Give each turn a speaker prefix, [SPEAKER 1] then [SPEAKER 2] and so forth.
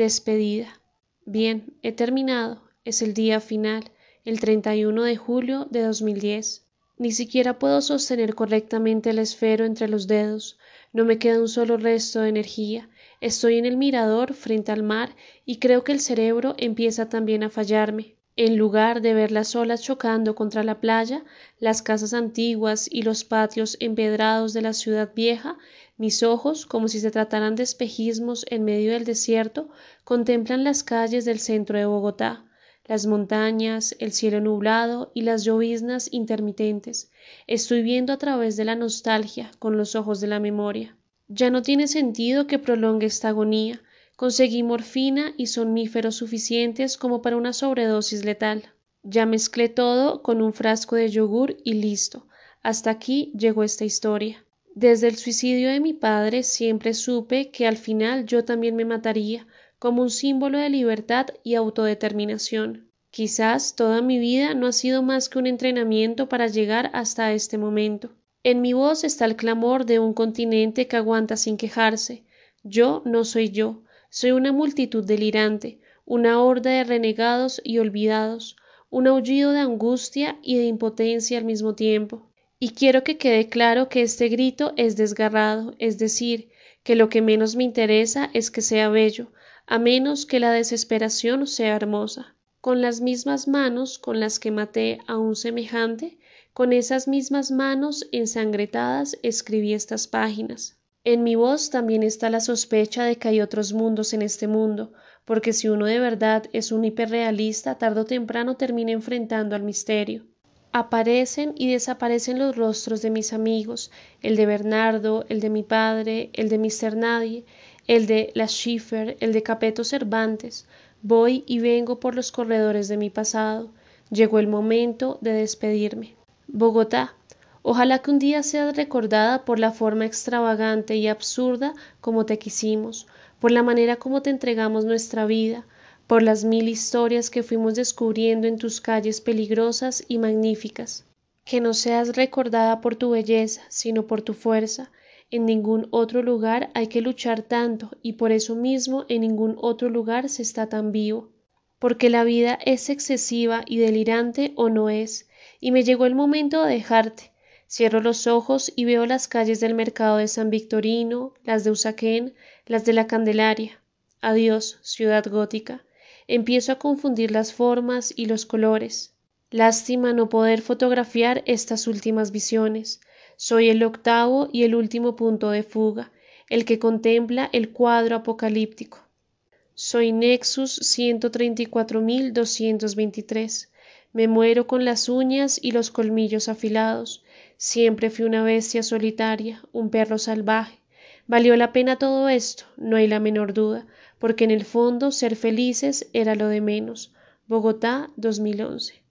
[SPEAKER 1] Despedida. Bien, he terminado. Es el día final, el 31 de julio de 2010. Ni siquiera puedo sostener correctamente el esfero entre los dedos. No me queda un solo resto de energía. Estoy en el mirador frente al mar y creo que el cerebro empieza también a fallarme. En lugar de ver las olas chocando contra la playa, las casas antiguas y los patios empedrados de la ciudad vieja, mis ojos, como si se trataran de espejismos en medio del desierto, contemplan las calles del centro de Bogotá, las montañas, el cielo nublado y las lloviznas intermitentes. Estoy viendo a través de la nostalgia con los ojos de la memoria. Ya no tiene sentido que prolongue esta agonía. Conseguí morfina y somníferos suficientes como para una sobredosis letal. Ya mezclé todo con un frasco de yogur y listo. Hasta aquí llegó esta historia. Desde el suicidio de mi padre siempre supe que al final yo también me mataría, como un símbolo de libertad y autodeterminación. Quizás toda mi vida no ha sido más que un entrenamiento para llegar hasta este momento. En mi voz está el clamor de un continente que aguanta sin quejarse. Yo no soy yo, soy una multitud delirante, una horda de renegados y olvidados, un aullido de angustia y de impotencia al mismo tiempo. Y quiero que quede claro que este grito es desgarrado, es decir, que lo que menos me interesa es que sea bello, a menos que la desesperación sea hermosa. Con las mismas manos con las que maté a un semejante, con esas mismas manos ensangretadas escribí estas páginas. En mi voz también está la sospecha de que hay otros mundos en este mundo, porque si uno de verdad es un hiperrealista, tarde o temprano termina enfrentando al misterio. Aparecen y desaparecen los rostros de mis amigos, el de Bernardo, el de mi padre, el de Mr. Nadie, el de la Schiffer, el de Capeto Cervantes. Voy y vengo por los corredores de mi pasado. Llegó el momento de despedirme. Bogotá. Ojalá que un día seas recordada por la forma extravagante y absurda como te quisimos, por la manera como te entregamos nuestra vida, por las mil historias que fuimos descubriendo en tus calles peligrosas y magníficas. Que no seas recordada por tu belleza, sino por tu fuerza. En ningún otro lugar hay que luchar tanto y por eso mismo en ningún otro lugar se está tan vivo. Porque la vida es excesiva y delirante o no es, y me llegó el momento de dejarte. Cierro los ojos y veo las calles del mercado de San Victorino, las de Usaquén, las de la Candelaria. Adiós, ciudad gótica empiezo a confundir las formas y los colores. Lástima no poder fotografiar estas últimas visiones. Soy el octavo y el último punto de fuga, el que contempla el cuadro apocalíptico. Soy Nexus 134.223. Me muero con las uñas y los colmillos afilados. Siempre fui una bestia solitaria, un perro salvaje. Valió la pena todo esto, no hay la menor duda, porque en el fondo ser felices era lo de menos. Bogotá 2011.